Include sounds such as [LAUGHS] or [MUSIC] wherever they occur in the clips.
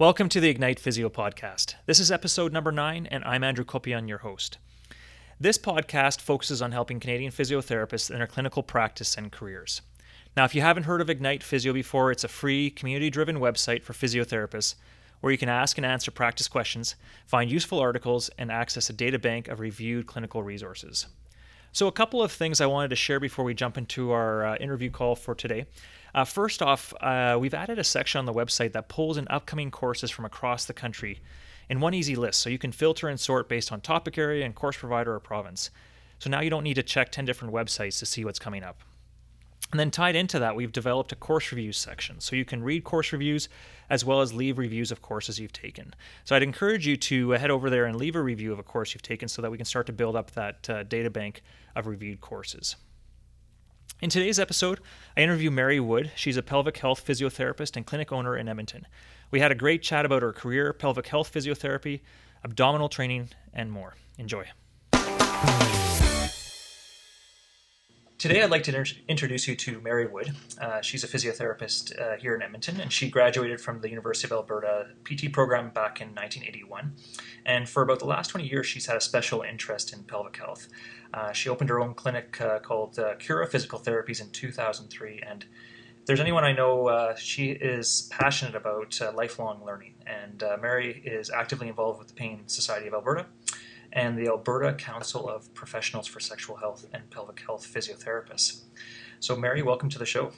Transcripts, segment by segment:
Welcome to the Ignite Physio Podcast. This is episode number nine, and I'm Andrew Kopian, your host. This podcast focuses on helping Canadian physiotherapists in their clinical practice and careers. Now, if you haven't heard of Ignite Physio before, it's a free, community driven website for physiotherapists where you can ask and answer practice questions, find useful articles, and access a data bank of reviewed clinical resources. So, a couple of things I wanted to share before we jump into our uh, interview call for today. Uh, first off, uh, we've added a section on the website that pulls in upcoming courses from across the country in one easy list, so you can filter and sort based on topic area and course provider or province. So now you don't need to check 10 different websites to see what's coming up. And then tied into that, we've developed a course reviews section. So you can read course reviews as well as leave reviews of courses you've taken. So I'd encourage you to head over there and leave a review of a course you've taken so that we can start to build up that uh, data bank of reviewed courses. In today's episode, I interview Mary Wood. She's a pelvic health physiotherapist and clinic owner in Edmonton. We had a great chat about her career, pelvic health physiotherapy, abdominal training, and more. Enjoy. Today, I'd like to introduce you to Mary Wood. Uh, she's a physiotherapist uh, here in Edmonton, and she graduated from the University of Alberta PT program back in 1981. And for about the last 20 years, she's had a special interest in pelvic health. Uh, she opened her own clinic uh, called uh, Cura Physical Therapies in 2003, and if there's anyone I know, uh, she is passionate about lifelong learning. And Mary is actively involved with the Pain Society of Alberta and the Alberta Council of Professionals for Sexual Health and Pelvic Health Physiotherapists. So, Mary, welcome to the show.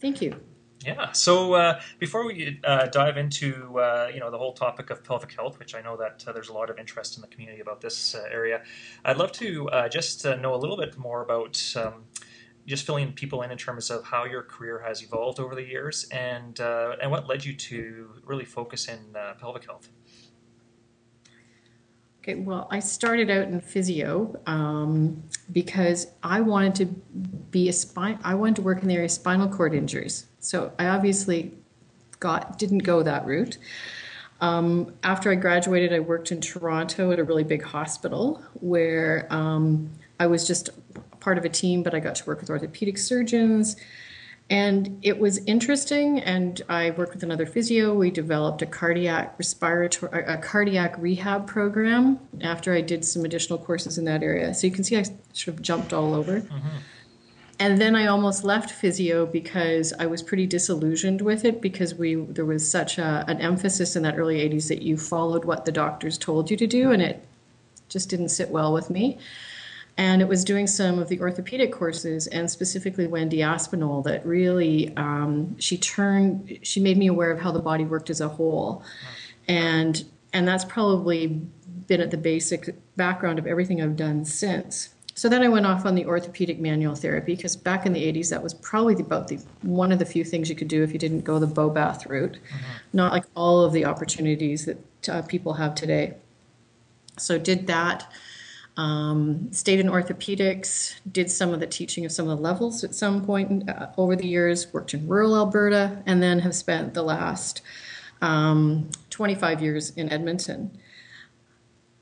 Thank you. Yeah. So uh, before we uh, dive into uh, you know the whole topic of pelvic health, which I know that uh, there's a lot of interest in the community about this uh, area, I'd love to uh, just know a little bit more about um, just filling people in in terms of how your career has evolved over the years and and what led you to really focus in pelvic health. Okay, well, I started out in physio um, because I wanted to be a spine. I wanted to work in the area of spinal cord injuries. So I obviously got didn't go that route. Um, after I graduated, I worked in Toronto at a really big hospital where um, I was just part of a team, but I got to work with orthopedic surgeons and it was interesting. And I worked with another physio. We developed a cardiac respiratory, a cardiac rehab program after I did some additional courses in that area. So you can see I sort of jumped all over. Mm-hmm. And then I almost left physio because I was pretty disillusioned with it because we there was such a, an emphasis in that early 80s that you followed what the doctors told you to do, and it just didn't sit well with me and it was doing some of the orthopedic courses and specifically wendy aspinall that really um, she turned she made me aware of how the body worked as a whole. And and that's probably been at the basic background of everything i've done since. So then i went off on the orthopedic manual therapy because back in the 80s that was probably about the one of the few things you could do if you didn't go the Bobath route. Mm-hmm. not like all of the opportunities that uh, people have today. So did that um, stayed in orthopedics, did some of the teaching of some of the levels at some point uh, over the years, worked in rural Alberta, and then have spent the last um, 25 years in Edmonton.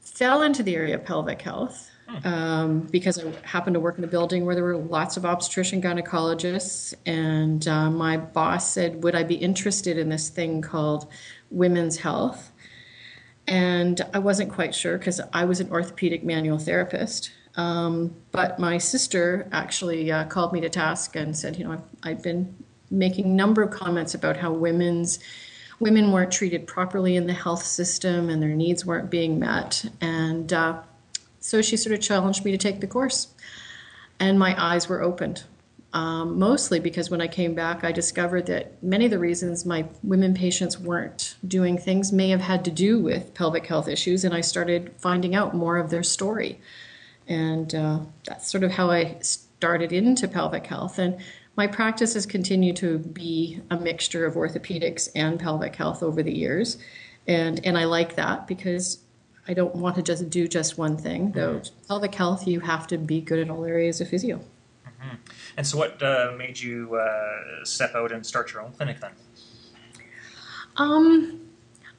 Fell into the area of pelvic health um, because I happened to work in a building where there were lots of obstetrician gynecologists, and uh, my boss said, Would I be interested in this thing called women's health? And I wasn't quite sure because I was an orthopedic manual therapist. Um, but my sister actually uh, called me to task and said, you know, I've, I've been making a number of comments about how women's women weren't treated properly in the health system and their needs weren't being met. And uh, so she sort of challenged me to take the course, and my eyes were opened um, mostly because when I came back, I discovered that many of the reasons my women patients weren't doing things may have had to do with pelvic health issues, and I started finding out more of their story. And uh, that's sort of how I started into pelvic health. And my practice has continued to be a mixture of orthopedics and pelvic health over the years. And, and I like that because I don't want to just do just one thing. Though pelvic health, you have to be good at all areas of physio. Mm-hmm. And so, what uh, made you uh, step out and start your own clinic then? Um,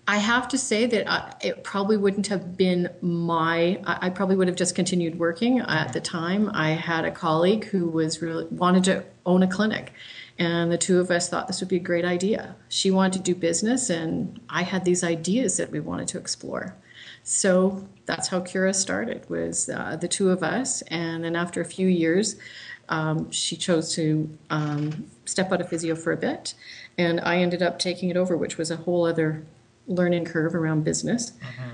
I have to say that I, it probably wouldn't have been my. I, I probably would have just continued working at the time. I had a colleague who was really wanted to own a clinic, and the two of us thought this would be a great idea. She wanted to do business, and I had these ideas that we wanted to explore. So that's how Cura started. Was uh, the two of us, and then after a few years, um, she chose to um, step out of physio for a bit, and I ended up taking it over, which was a whole other learning curve around business.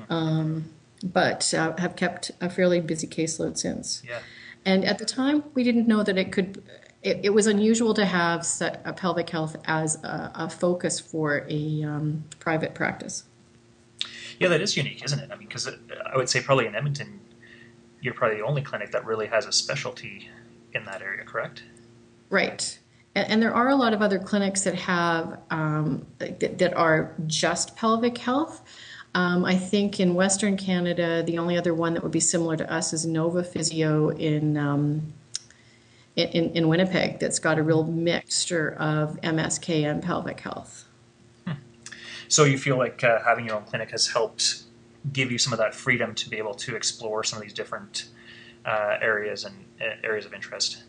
Um, but uh, have kept a fairly busy caseload since. Yeah. And at the time, we didn't know that it could. It, it was unusual to have a pelvic health as a, a focus for a um, private practice. Yeah, that is unique, isn't it? I mean, because I would say probably in Edmonton, you're probably the only clinic that really has a specialty in that area, correct? Right. And, and there are a lot of other clinics that have um, that, that are just pelvic health. Um, I think in Western Canada, the only other one that would be similar to us is Nova Physio in um, in, in Winnipeg. That's got a real mixture of MSK and pelvic health. So you feel like uh, having your own clinic has helped give you some of that freedom to be able to explore some of these different uh, areas and uh, areas of interest.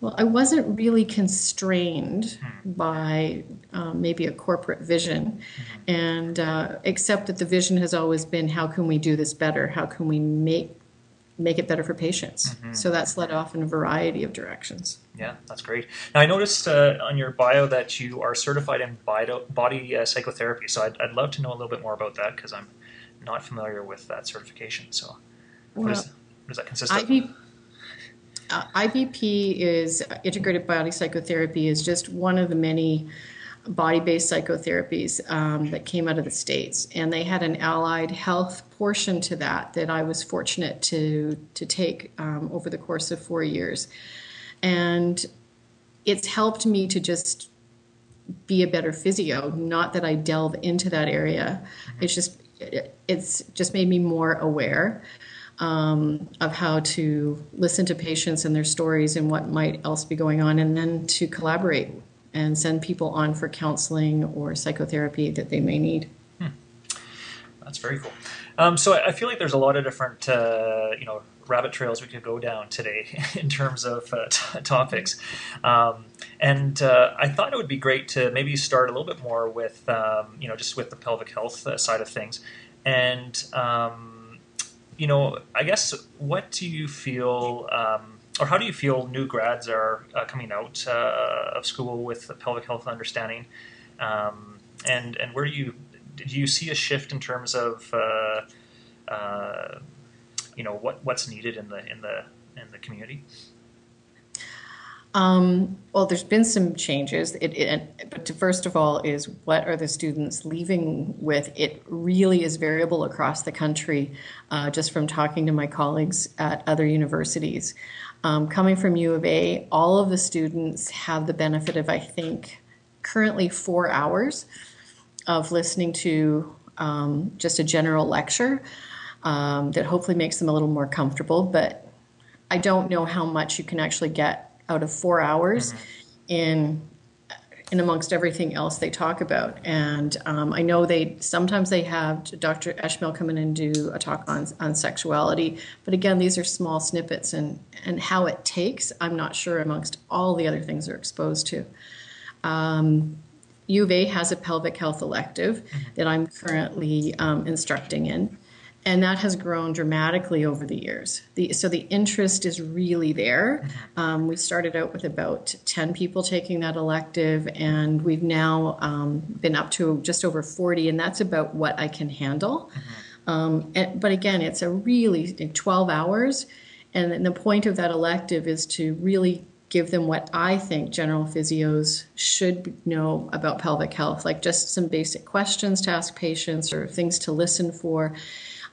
Well, I wasn't really constrained by um, maybe a corporate vision, and uh, except that the vision has always been how can we do this better? How can we make make it better for patients? So that's led off in a variety of directions. Yeah, that's great. Now I noticed uh, on your bio that you are certified in bio, body uh, psychotherapy. So I'd, I'd love to know a little bit more about that because I'm not familiar with that certification. So what, is, Well, what does that consist of? IB, uh, IBP is integrated body psychotherapy is just one of the many body-based psychotherapies um, that came out of the states, and they had an allied health portion to that that I was fortunate to to take um, over the course of four years, and it's helped me to just be a better physio. Not that I delve into that area. It's just it's just made me more aware um, of how to listen to patients and their stories and what might else be going on, and then to collaborate and send people on for counseling or psychotherapy that they may need. That's very cool. Um, so I I feel like there's a lot of different, uh, you know, rabbit trails we could go down today [LAUGHS] in terms of uh, t- topics. Um, and uh, I thought it would be great to maybe start a little bit more with, um, you know, just with the pelvic health uh, side of things. And, um, you know, I guess what do you feel, um, or how do you feel new grads are uh, coming out uh, of school with pelvic health understanding? Um, and, and where do you, did you see a shift in terms of, uh, uh, you know, what, what's needed in the, in the, in the community? Um, well, there's been some changes. It, it, but first of all, is what are the students leaving with? It really is variable across the country, uh, just from talking to my colleagues at other universities. Um, coming from U of A, all of the students have the benefit of, I think, currently four hours of listening to um, just a general lecture um, that hopefully makes them a little more comfortable. But I don't know how much you can actually get out of four hours in in amongst everything else they talk about. And um, I know they sometimes they have Dr. Esmail come in and do a talk on on sexuality, but again, these are small snippets, and and how it takes, I'm not sure amongst all the other things they're exposed to. Um, U of A has a pelvic health elective that I'm currently um, instructing in, and that has grown dramatically over the years. The, so the interest is really there. Um, we started out with about 10 people taking that elective, and we've now um, been up to just over 40, and that's about what I can handle. Um, and, but again, it's a really 12 hours, and then the point of that elective is to really give them what I think general physios should know about pelvic health, like just some basic questions to ask patients or things to listen for,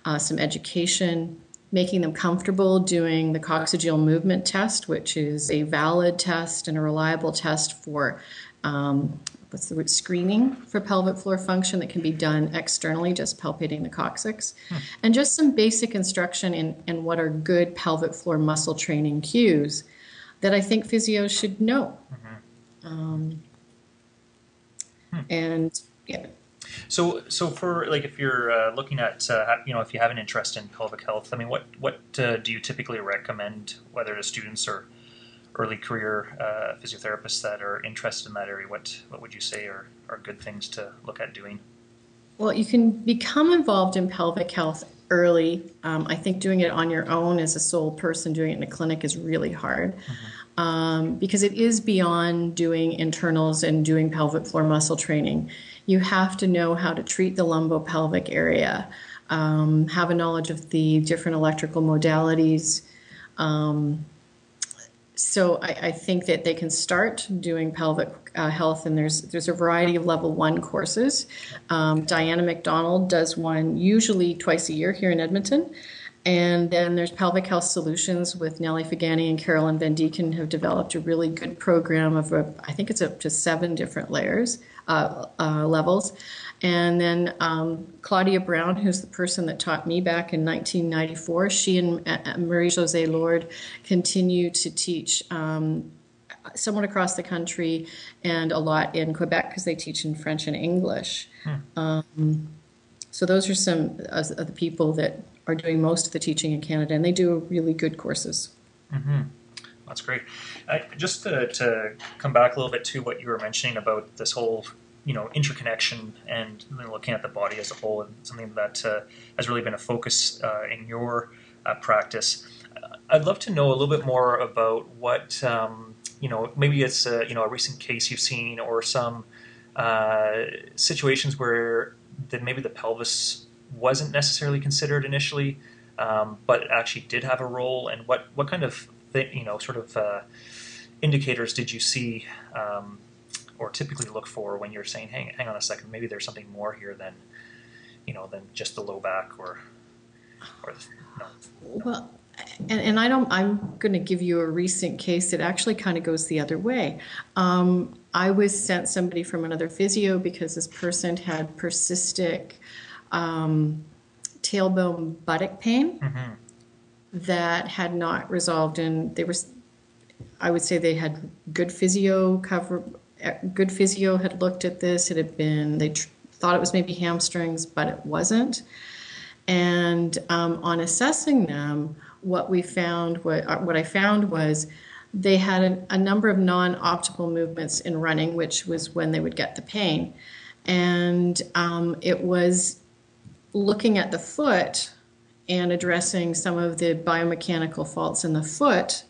uh, some education, making them comfortable doing the coccygeal movement test, which is a valid test and a reliable test for. Um, What's the word? Screening for pelvic floor function that can be done externally, just palpating the coccyx, and just some basic instruction in, in what are good pelvic floor muscle training cues that I think physios should know. Um, And yeah, So, so for like if you're uh, looking at uh, you know if you have an interest in pelvic health, I mean, what what uh, do you typically recommend, whether to students or early career uh, physiotherapists that are interested in that area? What what would you say are, are good things to look at doing? Well, you can become involved in pelvic health early. Um, I think doing it on your own as a sole person doing it in a clinic is really hard. Mm-hmm. Um, because it is beyond doing internals and doing pelvic floor muscle training you have to know how to treat the lumbopelvic area, um, have a knowledge of the different electrical modalities. Um, so I, I, think that they can start doing pelvic uh, health, and there's there's a variety of level one courses. Um, Diana McDonald does one usually twice a year here in Edmonton. And then there's Pelvic Health Solutions with Nelly Faghani and Carolyn Vandyken have developed a really good program of, a, I think it's up to seven different layers uh, uh, levels. And then um, Claudia Brown, who's the person that taught me back in 1994, she and uh, Marie Jose Lord continue to teach um, somewhat across the country and a lot in Quebec because they teach in French and English. Hmm. Um, so those are some of the people that are doing most of the teaching in Canada, and they do really good courses. Mm-hmm. That's great. Uh, just to, to, come back a little bit to what you were mentioning about this whole, you know, interconnection and looking at the body as a whole, and something that uh, has really been a focus uh, in your uh, practice. I'd love to know a little bit more about what, um, you know, maybe it's a, you know a recent case you've seen or some uh, situations where maybe the pelvis wasn't necessarily considered initially, um, but actually did have a role, and what what kind of you know, sort of uh, indicators did you see um, or typically look for when you're saying, hang, hang on a second, maybe there's something more here than, you know, than just the low back or, or no. Well, and, and I don't, I'm going to give you a recent case that actually kind of goes the other way. Um, I was sent somebody from another physio because this person had persistent um, tailbone buttock pain. Mm-hmm that had not resolved and they were i would say they had good physio cover good physio had looked at this. It had been they tr- thought it was maybe hamstrings but it wasn't. And um, on assessing them what we found what, uh, what i found was they had a, a number of non-optimal movements in running which was when they would get the pain. And um, it was looking at the foot and addressing some of the biomechanical faults in the foot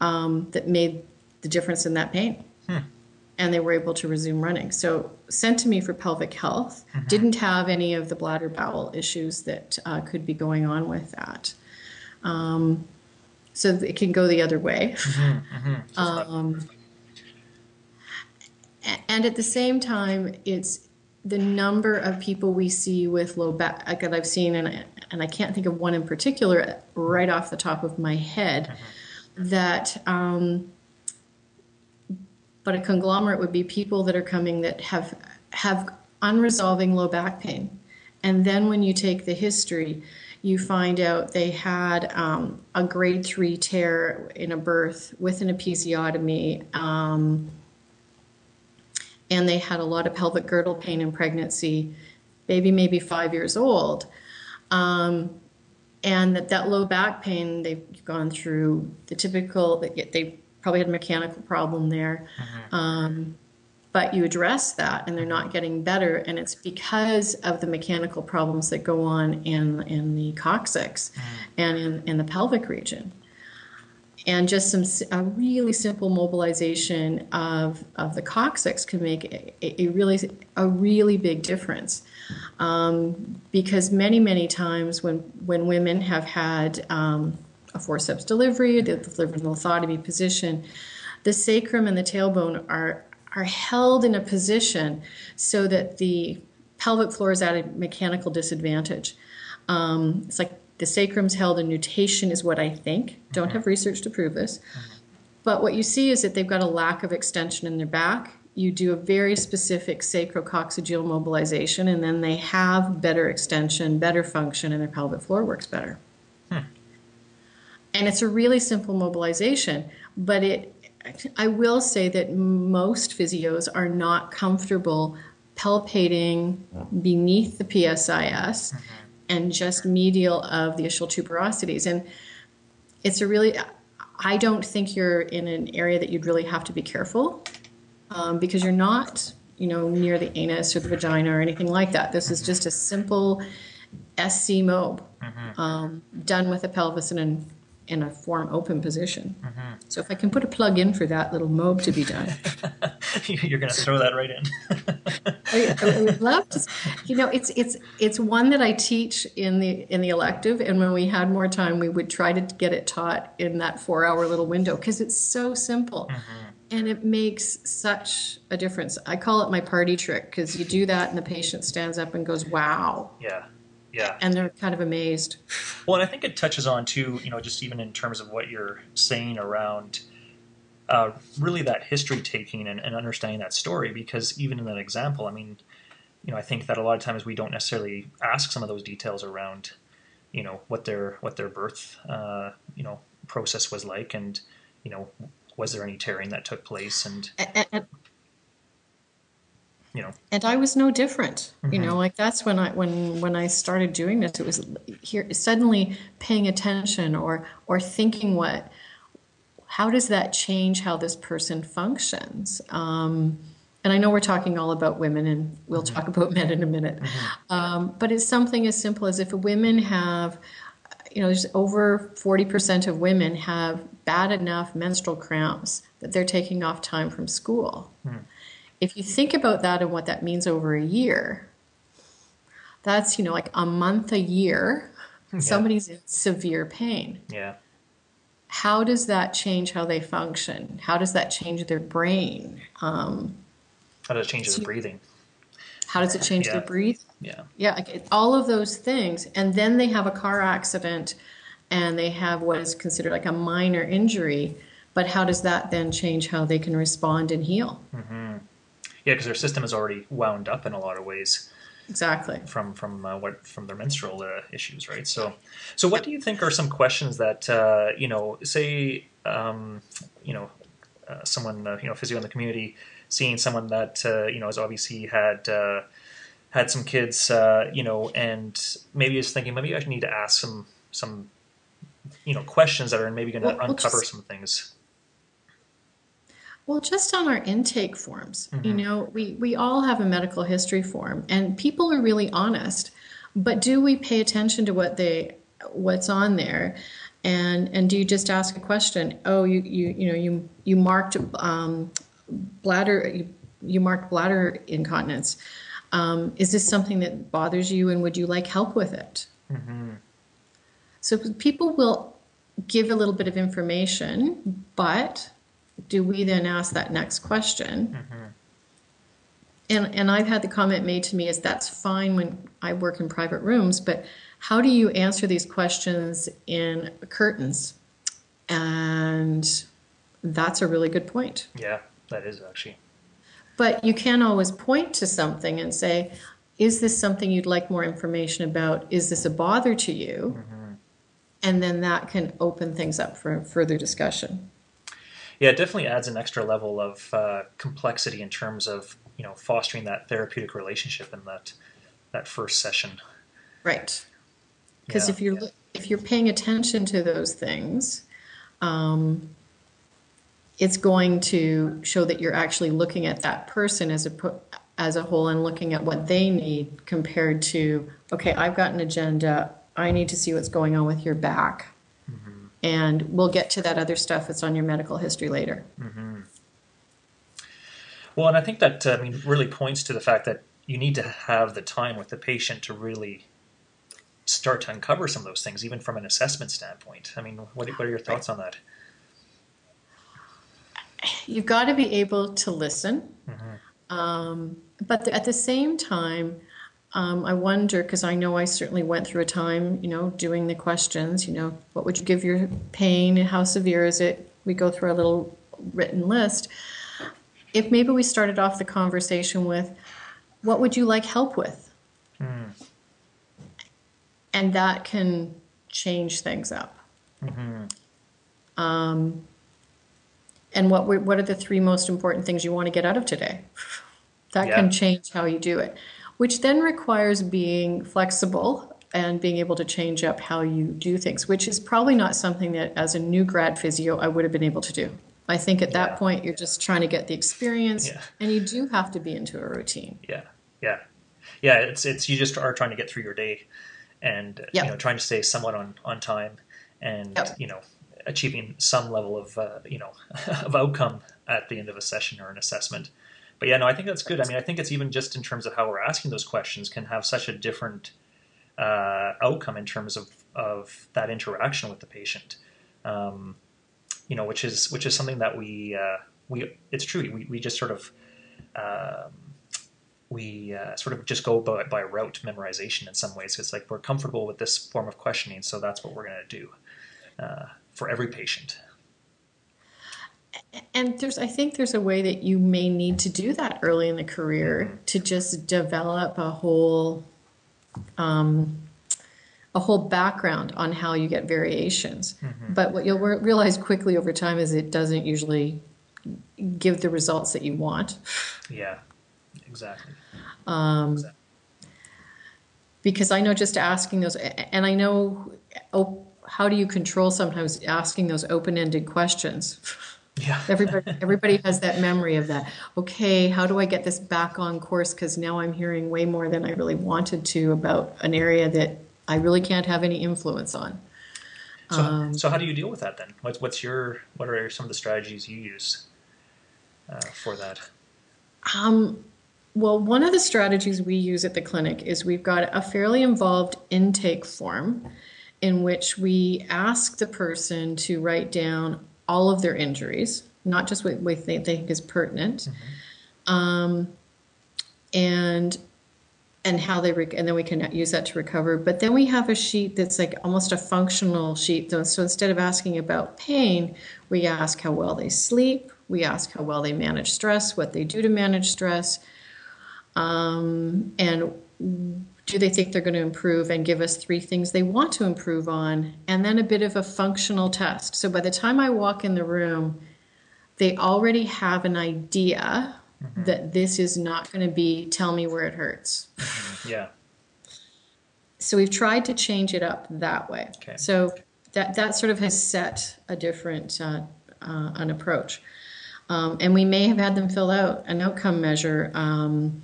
um, that made the difference in that pain. Hmm. And they were able to resume running. So, sent to me for pelvic health, mm-hmm. didn't have any of the bladder bowel issues that uh, could be going on with that. Um, so, it can go the other way. Mm-hmm. Mm-hmm. [LAUGHS] Um, and at the same time, it's the number of people we see with low back that I've seen, and and I can't think of one in particular right off the top of my head, mm-hmm. that. Um, but a conglomerate would be people that are coming that have have unresolving low back pain, and then when you take the history, you find out they had um, a grade three tear in a birth with an episiotomy. Um, and they had a lot of pelvic girdle pain in pregnancy, baby maybe five years old. Um, and that, that low back pain, they've gone through the typical, they probably had a mechanical problem there. Mm-hmm. Um, but you address that and they're not getting better and it's because of the mechanical problems that go on in in the coccyx mm. and in, in the pelvic region and just some a really simple mobilization of, of the coccyx can make a, a really a really big difference um, because many many times when when women have had um, a forceps delivery they're delivered in the lithotomy position the sacrum and the tailbone are are held in a position so that the pelvic floor is at a mechanical disadvantage um, it's like the sacrum's held in nutation, is what I think. Don't have research to prove this. Mm-hmm. But what you see is that they've got a lack of extension in their back. You do a very specific sacrococcygeal mobilization, and then they have better extension, better function, and their pelvic floor works better. Hmm. And it's a really simple mobilization, but it I will say that most physios are not comfortable palpating beneath the PSIS and just medial of the ischial tuberosities. And it's a really, I don't think you're in an area that you'd really have to be careful um, because you're not, you know, near the anus or the vagina or anything like that. This is just a simple SC mob um, done with a pelvis in an in a form open position. So if I can put a plug in for that little mob to be done, [LAUGHS] You're going to throw that right in. [LAUGHS] I, I would love to. You know, it's it's it's one that I teach in the in the elective, and when we had more time, we would try to get it taught in that four hour little window because it's so simple. And it makes such a difference. I call it my party trick because you do that and the patient stands up and goes, wow. yeah. Yeah. And they're kind of amazed. Well, and I think it touches on too, you know, just even in terms of what you're saying around uh, really that history taking and, and understanding that story. Because even in that example, I mean, you know, I think that a lot of times we don't necessarily ask some of those details around, you know, what their what their birth, uh, you know, process was like, and you know, was there any tearing that took place, and And, and, you know, and I was no different. You know, like that's when I when when I started doing this, it was here suddenly paying attention or or thinking what how does that change how this person functions? Um, and I know we're talking all about women, and we'll talk about men in a minute. Um, but it's something as simple as if women have, you know, there's over 40% of women have bad enough menstrual cramps that they're taking off time from school. If you think about that and what that means over a year, that's, you know, like a month a year, [LAUGHS] somebody's in severe pain yeah, how does that change how they function? How does that change their brain? Um, how does it change their breathing? how does it change Yeah. their breathing? Yeah, Yeah, like it- all of those things. And then they have a car accident and they have what is considered like a minor injury. But how does that then change how they can respond and heal? yeah, because their system is already wound up in a lot of ways. Exactly. from from uh, what from their menstrual uh, issues, right? So, so what do you think are some questions that uh, you know, say, um, you know, uh, someone uh, you know, physio in the community, seeing someone that uh, you know has obviously had uh, had some kids, uh, you know, and maybe is thinking maybe I need to ask some some you know questions that are maybe going to Well, uncover just- some things. Well, just on our intake forms, you know, we, we all have a medical history form and people are really honest. But do we pay attention to what they what's on there? And and do you just ask a question? Oh, you you you know you you marked um, bladder you, you marked bladder incontinence. Um, is this something that bothers you, and would you like help with it? So people will give a little bit of information, but do we then ask that next question? And and I've had the comment made to me is that's fine when I work in private rooms, but how do you answer these questions in curtains? And that's a really good point. Yeah, that is actually. But you can always point to something and say, is this something you'd like more information about? Is this a bother to you? And then that can open things up for further discussion. Yeah, it definitely adds an extra level of uh, complexity in terms of you know fostering that therapeutic relationship in that that first session. Right. Because Yeah, if you're yeah. if you're paying attention to those things, um, it's going to show that you're actually looking at that person as a as a whole and looking at what they need compared to okay, I've got an agenda. I need to see what's going on with your back, Mm-hmm. and we'll get to that other stuff that's on your medical history later. Well, and I think that uh, I mean really points to the fact that you need to have the time with the patient to really start to uncover some of those things, even from an assessment standpoint. I mean, what, what are your thoughts on that? You've got to be able to listen. Um, but at the same time, um, I wonder because I know I certainly went through a time, you know, doing the questions. You know, what would you give your pain? And how severe is it? We go through a little written list. If maybe we started off the conversation with, "What would you like help with?" and that can change things up. Um, and what were, what are the three most important things you want to get out of today? That Yeah. can change how you do it, which then requires being flexible and being able to change up how you do things, which is probably not something that as a new grad physio I would have been able to do. I think at Yeah. that point you're just trying to get the experience Yeah. and you do have to be into a routine. Yeah, yeah, yeah. It's it's you just are trying to get through your day, and Yeah. you know trying to stay somewhat on on time, and Yep. you know achieving some level of uh, you know [LAUGHS] of outcome at the end of a session or an assessment. But yeah, no, I think that's good. I mean, I think it's even just in terms of how we're asking those questions can have such a different uh, outcome in terms of of that interaction with the patient. Um, you know, which is which is something that we uh, we it's true we, we just sort of um, we uh, sort of just go by, by route memorization in some ways. It's like we're comfortable with this form of questioning, so that's what we're going to do uh, for every patient. And there's, I think there's a way that you may need to do that early in the career to just develop a whole, um, a whole background on how you get variations. But what you'll re- realize quickly over time is it doesn't usually give the results that you want. Yeah, exactly. Um, Exactly. because I know just asking those, and I know, oh, how do you control sometimes asking those open-ended questions? Yeah, [LAUGHS] Everybody, everybody has that memory of that. Okay, how do I get this back on course? Because now I'm hearing way more than I really wanted to about an area that I really can't have any influence on. So, Um, so how do you deal with that then? What's what's your what are some of the strategies you use uh, for that? Um, well, one of the strategies we use at the clinic is we've got a fairly involved intake form in which we ask the person to write down all of their injuries, not just what we think, they think is pertinent, um, and and how they rec- and then we can use that to recover. But then we have a sheet that's like almost a functional sheet. So so instead of asking about pain, we ask how well they sleep. We ask how well they manage stress, what they do to manage stress, um, and do they think they're going to improve and give us three things they want to improve on, and then a bit of a functional test. So by the time I walk in the room, they already have an idea that this is not going to be tell me where it hurts. Yeah, So we've tried to change it up that way. Okay. So that that sort of has set a different uh, uh, an approach. Um, and we may have had them fill out an outcome measure. Um,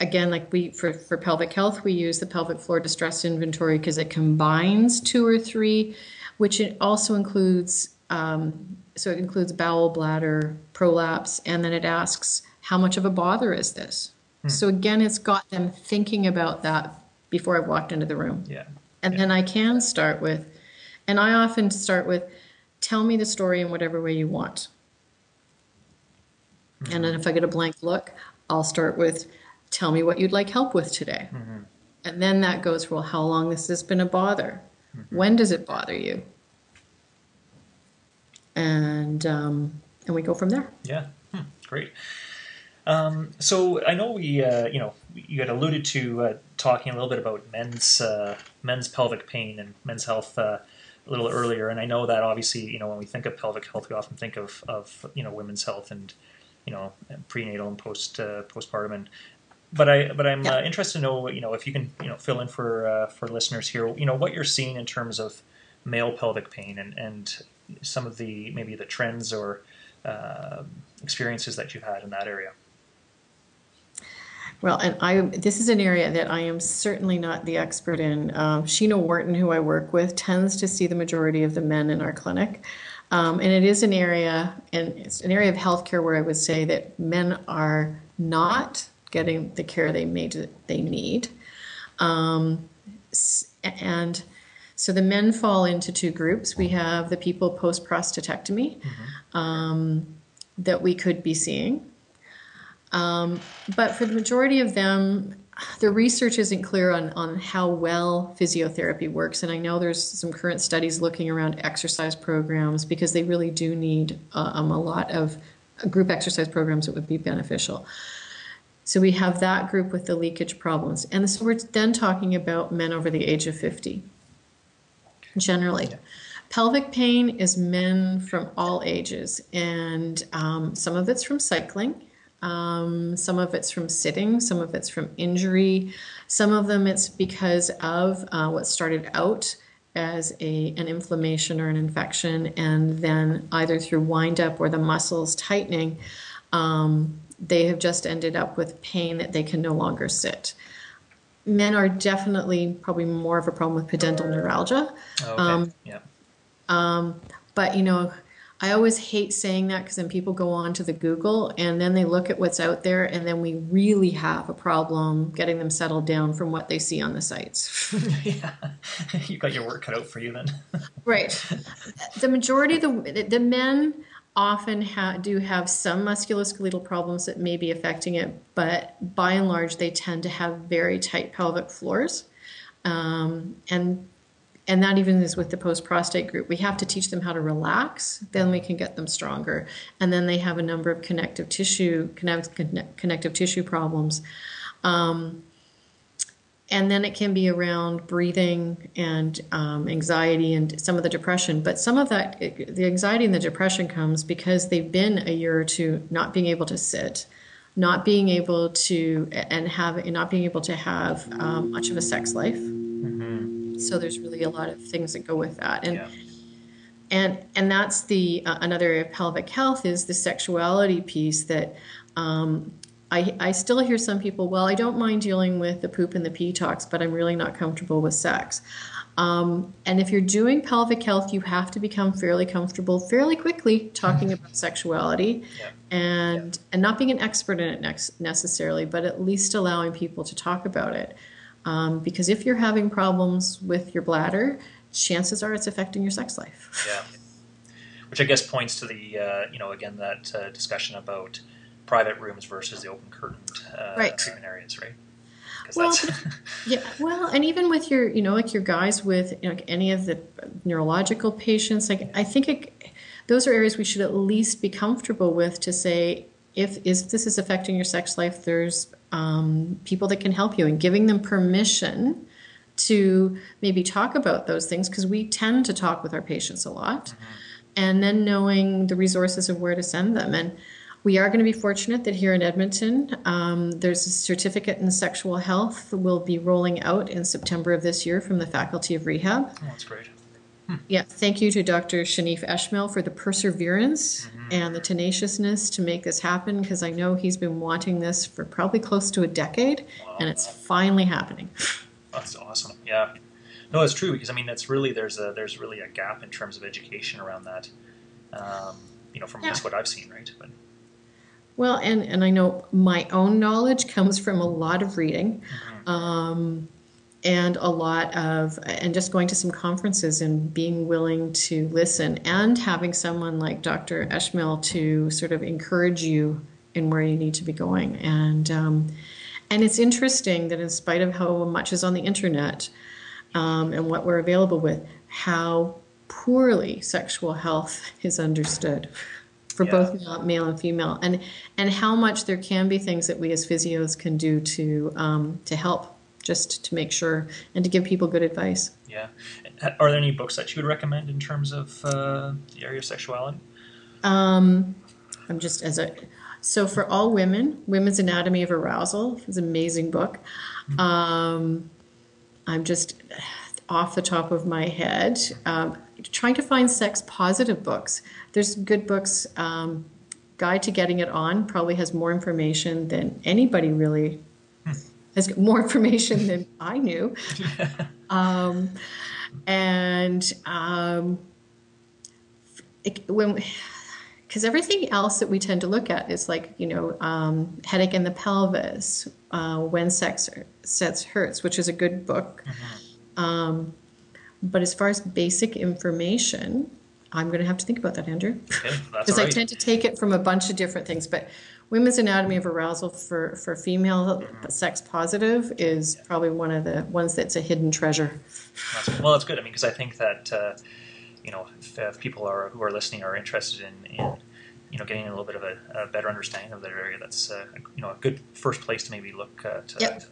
again, like we for for pelvic health, we use the pelvic floor distress inventory because it combines two or three, which it also includes. Um, so it includes bowel, bladder, prolapse, and then it asks how much of a bother is this. So again, it's got them thinking about that before I walked into the room. yeah, And then I can start with, and I often start with, tell me the story in whatever way you want. And then if I get a blank look, I'll start with, tell me what you'd like help with today. And then that goes, well, how long this has been a bother? When does it bother you? And um, and we go from there. yeah. Hmm, great. Um, so I know we, uh, you know, you had alluded to uh, talking a little bit about men's uh, men's pelvic pain and men's health uh, a little earlier, and I know that obviously, you know, when we think of pelvic health, we often think of of you know women's health and you know prenatal and post uh, postpartum and. But I, but I'm uh, interested to know, you know, if you can, you know, fill in for uh, for listeners here, you know, what you're seeing in terms of male pelvic pain and and some of the maybe the trends or uh, experiences that you've had in that area. Well, and I this is an area that I am certainly not the expert in. Um, Sheena Wharton, who I work with, tends to see the majority of the men in our clinic, um, and it is an area, and it's an area of healthcare where I would say that men are not getting the care they made they need, um, and so the men fall into two groups. We have the people post prostatectomy um, that we could be seeing. Um, but for the majority of them, the research isn't clear on, on how well physiotherapy works. And I know there's some current studies looking around exercise programs because they really do need uh, um, a lot of group exercise programs that would be beneficial. So we have that group with the leakage problems. And so we're then talking about men over the age of 50, generally. Pelvic pain is men from all ages, and um, some of it's from cycling. Um, some of it's from sitting, some of it's from injury, some of them it's because of uh, what started out as a, an inflammation or an infection, and then either through wind up or the muscles tightening, um, they have just ended up with pain that they can no longer sit. Men are definitely probably more of a problem with pudendal neuralgia. Oh, okay. Um, yeah. But you know, I always hate saying that because then people go on to the Google and then they look at what's out there, and then we really have a problem getting them settled down from what they see on the sites. [LAUGHS] yeah. [LAUGHS] you got your work cut out for you then. right. [LAUGHS] The majority of the the men often ha- do have some musculoskeletal problems that may be affecting it, but by and large, they tend to have very tight pelvic floors, um, and and that even is with the post prostate group. We have to teach them how to relax, then we can get them stronger. And then they have a number of connective tissue connect, connect, connective tissue problems. Um, and then it can be around breathing and um, anxiety and some of the depression. But some of that, the anxiety and the depression comes because they've been a year or two not being able to sit, not being able to, and have, and not being able to have um, much of a sex life. So there's really a lot of things that go with that, and Yeah. and and that's the uh, another area of pelvic health is the sexuality piece that. Um, I, I still hear some people, well, I don't mind dealing with the poop and the pee talks, but I'm really not comfortable with sex. Um, and if you're doing pelvic health, you have to become fairly comfortable fairly quickly talking [LAUGHS] about sexuality Yeah. and and not being an expert in it next, necessarily, but at least allowing people to talk about it. Um, because if you're having problems with your bladder, chances are it's affecting your sex life. Yeah. Which I guess points to the, uh, you know, again, that uh, discussion about private rooms versus the open curtained uh, Right. treatment areas, right? Well, [LAUGHS] Yeah, well, and even with your, you know, like your guys with you know, like any of the neurological patients, like I think it, those are areas we should at least be comfortable with to say if is this is affecting your sex life, there's um, people that can help you and giving them permission to maybe talk about those things because we tend to talk with our patients a lot, and then knowing the resources of where to send them and. We are going to be fortunate that here in Edmonton, um, there's a certificate in sexual health that will be rolling out in September of this year from the Faculty of Rehab. oh, that's great. Yeah, thank you to Dr. Shaniff Esmail for the perseverance and the tenaciousness to make this happen because I know he's been wanting this for probably close to a decade and it's finally happening. That's awesome. Yeah. No, it's true because I mean, that's really there's a there's really a gap in terms of education around that. Um, you know, from Yeah. just what I've seen, right? But Well, and, and I know my own knowledge comes from a lot of reading um, and a lot of, and just going to some conferences and being willing to listen and having someone like Dr. Esmail to sort of encourage you in where you need to be going. And, um, and it's interesting that in spite of how much is on the internet um, and what we're available with, how poorly sexual health is understood for Yeah. both male- male and female, and and how much there can be things that we as physios can do to um, to help, just to make sure and to give people good advice. yeah, are there any books that you would recommend in terms of uh, the area of sexuality? Um, I'm just as a so for all women, Women's Anatomy of Arousal is an amazing book. Um, I'm just off the top of my head um, trying to find sex positive books. There's good books. Um, Guide to Getting It On probably has more information than anybody really has got more [LAUGHS] information than I knew. [LAUGHS] Um, and um, it, when because everything else that we tend to look at is like you know um, headache in the pelvis uh, when sex sex hurts which is a good book um, but as far as basic information i'm going to have to think about that andrew. Because all i tend to take it from a bunch of different things but women's anatomy of arousal for, for female sex positive is probably one of the ones that's a hidden treasure. That's, well, that's good. I mean, because I think that uh, you know, if, if people are who are listening are interested in, in you know getting a little bit of a, a better understanding of that area, that's uh, you know a good first place to maybe look uh, to, Yep. to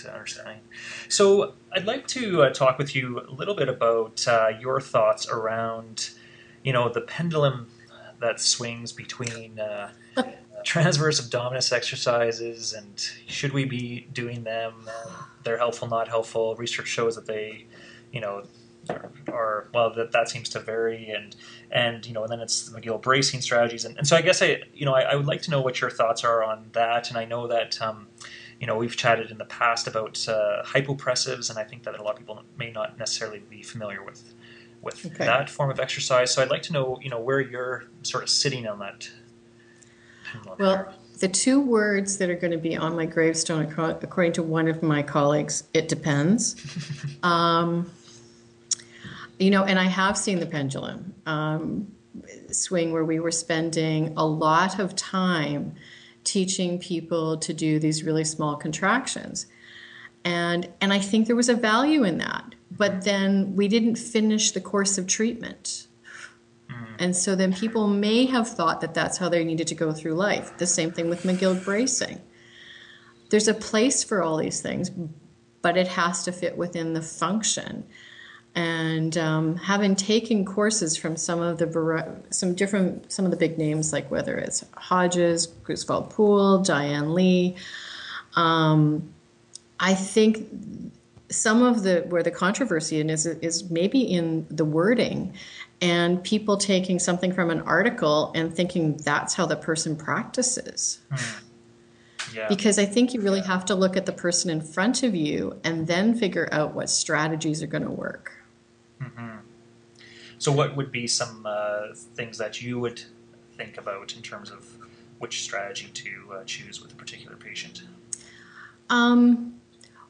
the understanding. So, I'd like to uh, talk with you a little bit about uh, your thoughts around you know the pendulum that swings between uh, uh, [LAUGHS] transverse abdominis exercises and should we be doing them? They're helpful, not helpful. Research shows that they, you know, are, well that that seems to vary and and you know and then it's the McGill bracing strategies and, and so I guess I you know I, I, would like to know what your thoughts are on that and I know that um, you know we've chatted in the past about uh, hypopressives and I think that a lot of people may not necessarily be familiar with with okay. that form of exercise. So I'd like to know you know where you're sort of sitting on that well the two words that are going to be on my gravestone according to one of my colleagues it depends. [LAUGHS] Um, you know, and I have seen the pendulum um, swing where we were spending a lot of time teaching people to do these really small contractions. And, and I think there was a value in that. But then we didn't finish the course of treatment. Mm-hmm. And so then people may have thought that that's how they needed to go through life. The same thing with McGill bracing. There's a place for all these things, but it has to fit within the function and um, having taken courses from some of the some different some of the big names like whether it's Hodges, Griswold Poole, Diane Lee, um, I think some of the where the controversy is is maybe in the wording and people taking something from an article and thinking that's how the person practices. Hmm. Yeah. Because I think you really have to look at the person in front of you and then figure out what strategies are going to work. Mm-hmm. So, what would be some uh, things that you would think about in terms of which strategy to uh, choose with a particular patient? Um,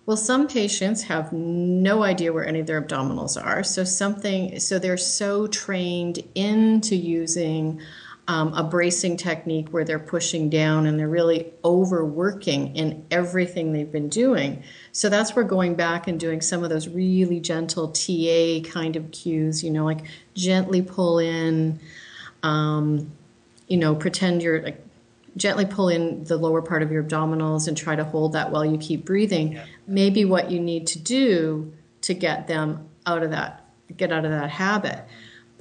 well, some patients have no idea where any of their abdominals are. So something, so they're so trained into using um, a bracing technique where they're pushing down and they're really overworking in everything they've been doing. So that's where going back and doing some of those really gentle TA kind of cues, you know, like gently pull in, um, you know, pretend you're like gently pull in the lower part of your abdominals and try to hold that while you keep breathing. Yeah. Maybe what you need to do to get them out of that, get out of that habit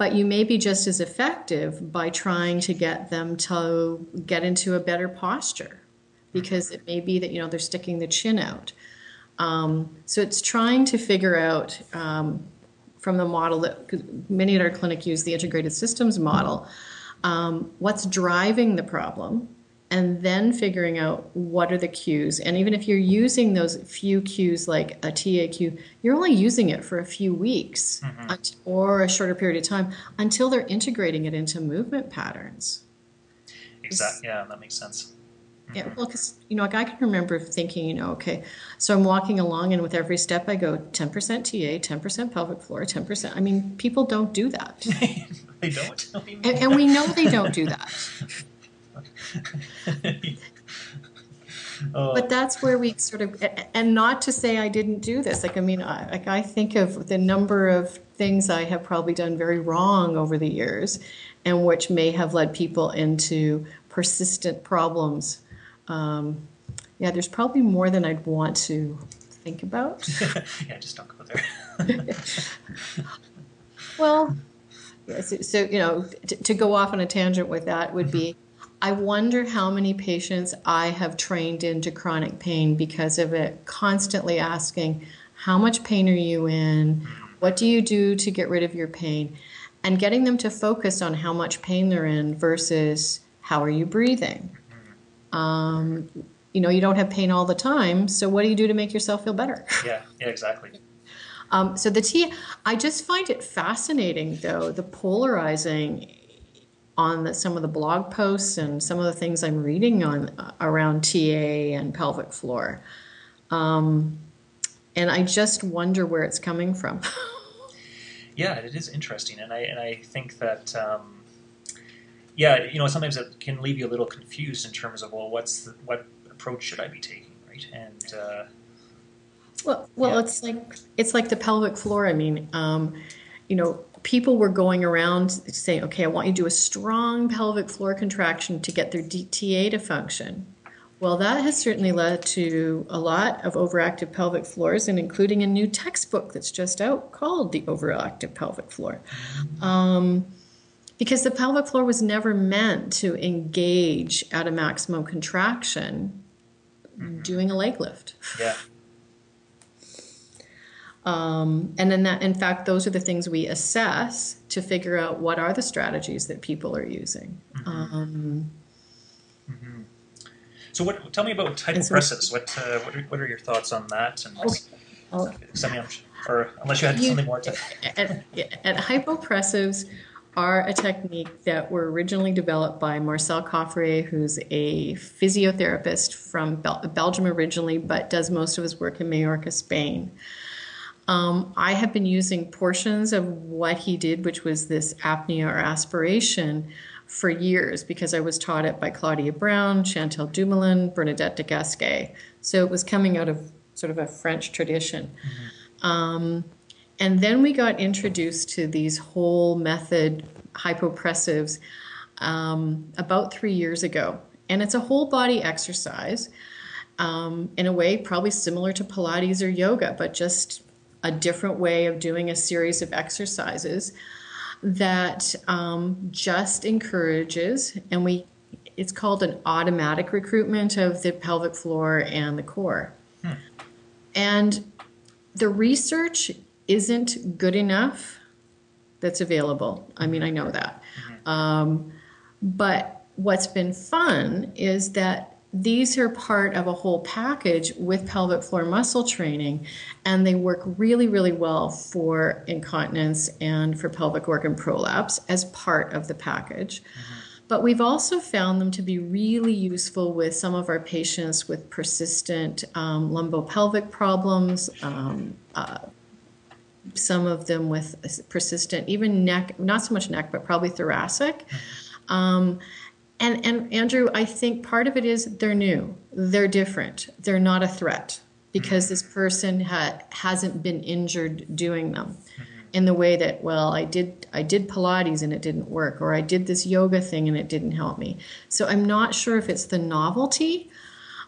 but you may be just as effective by trying to get them to get into a better posture because it may be that you know they're sticking the chin out. Um, so it's trying to figure out um, from the model that many at our clinic use the integrated systems model um, what's driving the problem and then figuring out what are the cues. And even if you're using those few cues like a TA cue, you're only using it for a few weeks mm-hmm. or a shorter period of time until they're integrating it into movement patterns. Exactly. Yeah, that makes sense. Mm-hmm. Yeah, well, because you know, like I can remember thinking, you know, okay, so I'm walking along, and with every step I go 10% TA, 10% pelvic floor, 10%. I mean, people don't do that. [LAUGHS] they don't. and, and we know they don't do that. [LAUGHS] [LAUGHS] oh. But that's where we sort of, and not to say I didn't do this. Like I mean, I, like I think of the number of things I have probably done very wrong over the years, and which may have led people into persistent problems. Um, yeah, there's probably more than I'd want to think about. [LAUGHS] yeah, just don't go there. [LAUGHS] well, yeah, so, so, you know, to, to go off on a tangent with that would be I wonder how many patients I have trained into chronic pain because of it, constantly asking, How much pain are you in? What do you do to get rid of your pain? And getting them to focus on how much pain they're in versus how are you breathing? Um, you know, you don't have pain all the time, so what do you do to make yourself feel better? Yeah, yeah, exactly. Um, so the T, I just find it fascinating though, the polarizing on the, some of the blog posts and some of the things I'm reading on uh, around TA and pelvic floor. Um, and I just wonder where it's coming from. [LAUGHS] yeah, it is interesting, and I and I think that um, yeah, you know, sometimes it can leave you a little confused in terms of well, what's the, what approach should I be taking, right? And uh, well, well, yeah. it's like it's like the pelvic floor. I mean, um, you know, people were going around saying, okay, I want you to do a strong pelvic floor contraction to get their DTA to function. Well, that has certainly led to a lot of overactive pelvic floors, and including a new textbook that's just out called The Overactive Pelvic Floor. Um, because the pelvic floor was never meant to engage at a maximum contraction doing a leg lift. Yeah. Um, and then that, in fact, those are the things we assess to figure out what are the strategies that people are using. Um, So what? Tell me about And so- hypopressives. What uh, what, are, what are your thoughts on that? And Oh. or unless you had You- something more to. and, and hypopressives are a technique that were originally developed by Marcel Caufriez, who's a physiotherapist from Bel- Belgium originally, but does most of his work in Majorca, Spain. Um, I have been using portions of what he did, which was this apnea or aspiration, for years because I was taught it by Claudia Brown, Chantal Dumoulin, Bernadette de Gasquet. So it was coming out of sort of a French tradition. Um, and then we got introduced to these whole method hypopressives um, about three years ago. And it's a whole body exercise um, in a way probably similar to Pilates or yoga, but just a different way of doing a series of exercises that um, just encourages, and we it's called an automatic recruitment of the pelvic floor and the core. And the research isn't good enough that's available. I mean, I know that. Um, but what's been fun is that these are part of a whole package with pelvic floor muscle training, and they work really, really well for incontinence and for pelvic organ prolapse as part of the package. But we've also found them to be really useful with some of our patients with persistent um, lumbopelvic problems, um, uh, some of them with persistent, even neck, not so much neck, but probably thoracic. Um, and, and Andrew, I think part of it is they're new, they're different, they're not a threat because this person ha- hasn't been injured doing them in the way that well I did I did Pilates and it didn't work or I did this yoga thing and it didn't help me. So I'm not sure if it's the novelty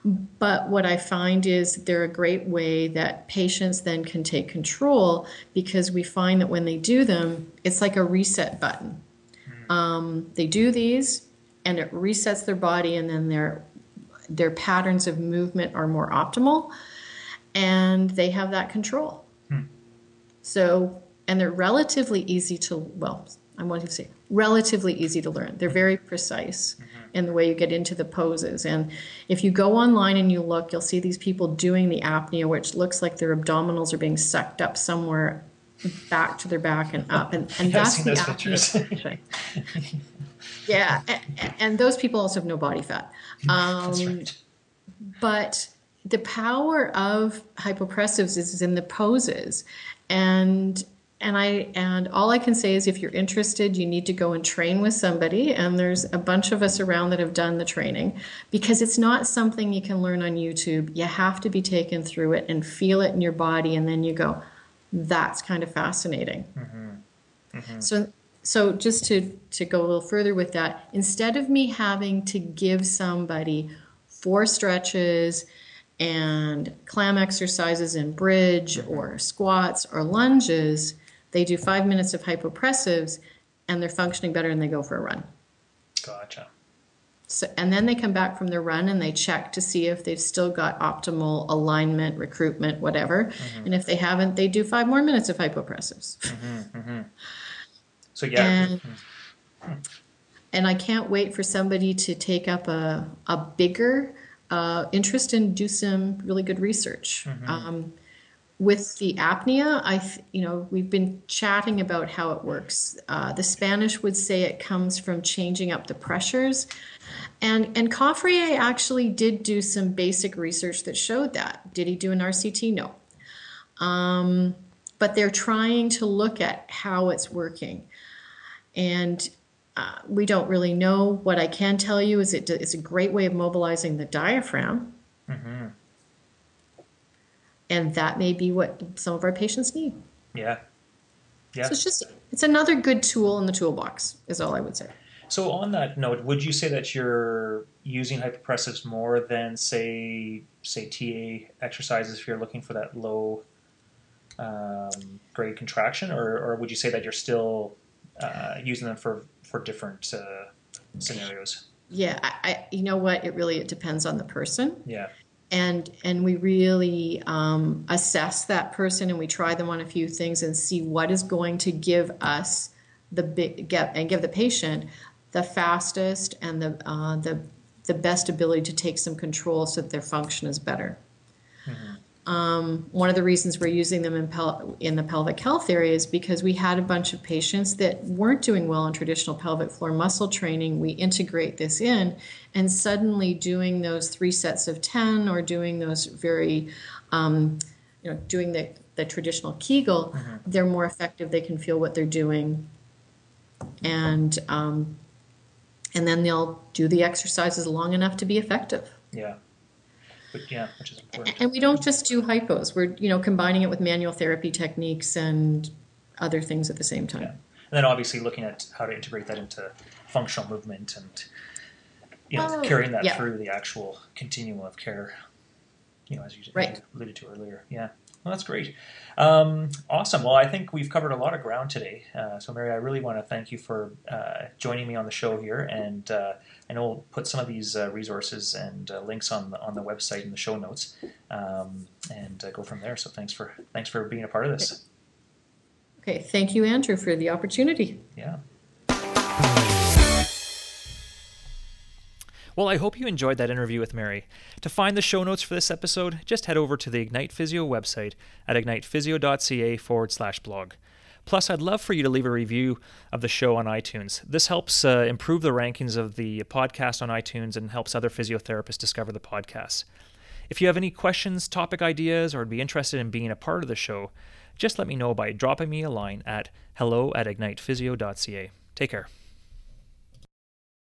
but what I find is they're a great way that patients then can take control because we find that when they do them, it's like a reset button. Um, they do these and it resets their body, and then their their patterns of movement are more optimal, and they have that control. So, and they're relatively easy to well, I want to say relatively easy to learn. They're very precise in the way you get into the poses. And if you go online and you look, you'll see these people doing the apnea, which looks like their abdominals are being sucked up somewhere back to their back and up. And, and [LAUGHS] that's the apnea. [LAUGHS] yeah. And, and those people also have no body fat. [LAUGHS] That's Um, right. but the power of hypopressives is in the poses. And and I and all I can say is if you're interested you need to go and train with somebody. And there's a bunch of us around that have done the training. Because it's not something you can learn on YouTube. You have to be taken through it and feel it in your body. And then you go that's kind of fascinating. So so just to to go a little further with that, instead of me having to give somebody four stretches and clam exercises and bridge mm-hmm. or squats or lunges, they do five minutes of hypopressives and they're functioning better and they go for a run. Gotcha. So, and then they come back from their run and they check to see if they've still got optimal alignment, recruitment, whatever. Mm-hmm. And if they haven't, they do five more minutes of hypopressives. Mm-hmm. So yeah. And, and I can't wait for somebody to take up a, a bigger uh, interest and do some really good research. Um, with the apnea, I, th- you know, we've been chatting about how it works. Uh, the Spanish would say it comes from changing up the pressures, and and Caufriez actually did do some basic research that showed that. Did he do an RCT? No. Um, but they're trying to look at how it's working and uh, we don't really know. What I can tell you is it, it's a great way of mobilizing the diaphragm. And that may be what some of our patients need. Yeah. Yeah. So it's just, it's another good tool in the toolbox, is all I would say. So on that note, would you say that you're using hypopressives more than say say TA exercises if you're looking for that low um, grade contraction, or, or would you say that you're still uh, using them for for different uh, scenarios. Yeah, I, I, you know what? It really it depends on the person. Yeah. and and we really um, assess that person and we try them on a few things and see what is going to give us the big get and give the patient the fastest and the uh, the the best ability to take some control so that their function is better. Um, one of the reasons we're using them in, pel- in the pelvic health area is because we had a bunch of patients that weren't doing well in traditional pelvic floor muscle training. We integrate this in, and suddenly doing those three sets of 10 or doing those very, um, you know, doing the, the traditional Kegel, they're more effective. They can feel what they're doing. And, um, and then they'll do the exercises long enough to be effective. Yeah. But yeah, which is important. And we don't just do hypos. We're you know combining it with manual therapy techniques and other things at the same time. Yeah. And then obviously looking at how to integrate that into functional movement and you know Oh, carrying that yeah. through the actual continuum of care. You know, as you Right. you alluded to earlier. Yeah. Well, that's great. Um, awesome. Well, I think we've covered a lot of ground today. Uh, so, Mary, I really want to thank you for uh, joining me on the show here. And uh, I know we'll put some of these uh, resources and uh, links on the, on the website in the show notes, um, and uh, go from there. So, thanks for thanks for being a part of this. Okay, thank you, Andrew, for the opportunity. Yeah. Well, I hope you enjoyed that interview with Mary. To find the show notes for this episode, just head over to the Ignite Physio website at ignitephysio.ca forward slash blog. Plus, I'd love for you to leave a review of the show on iTunes. This helps uh, improve the rankings of the podcast on iTunes and helps other physiotherapists discover the podcast. If you have any questions, topic ideas, or would be interested in being a part of the show, just let me know by dropping me a line at hello at ignitephysio.ca. Take care.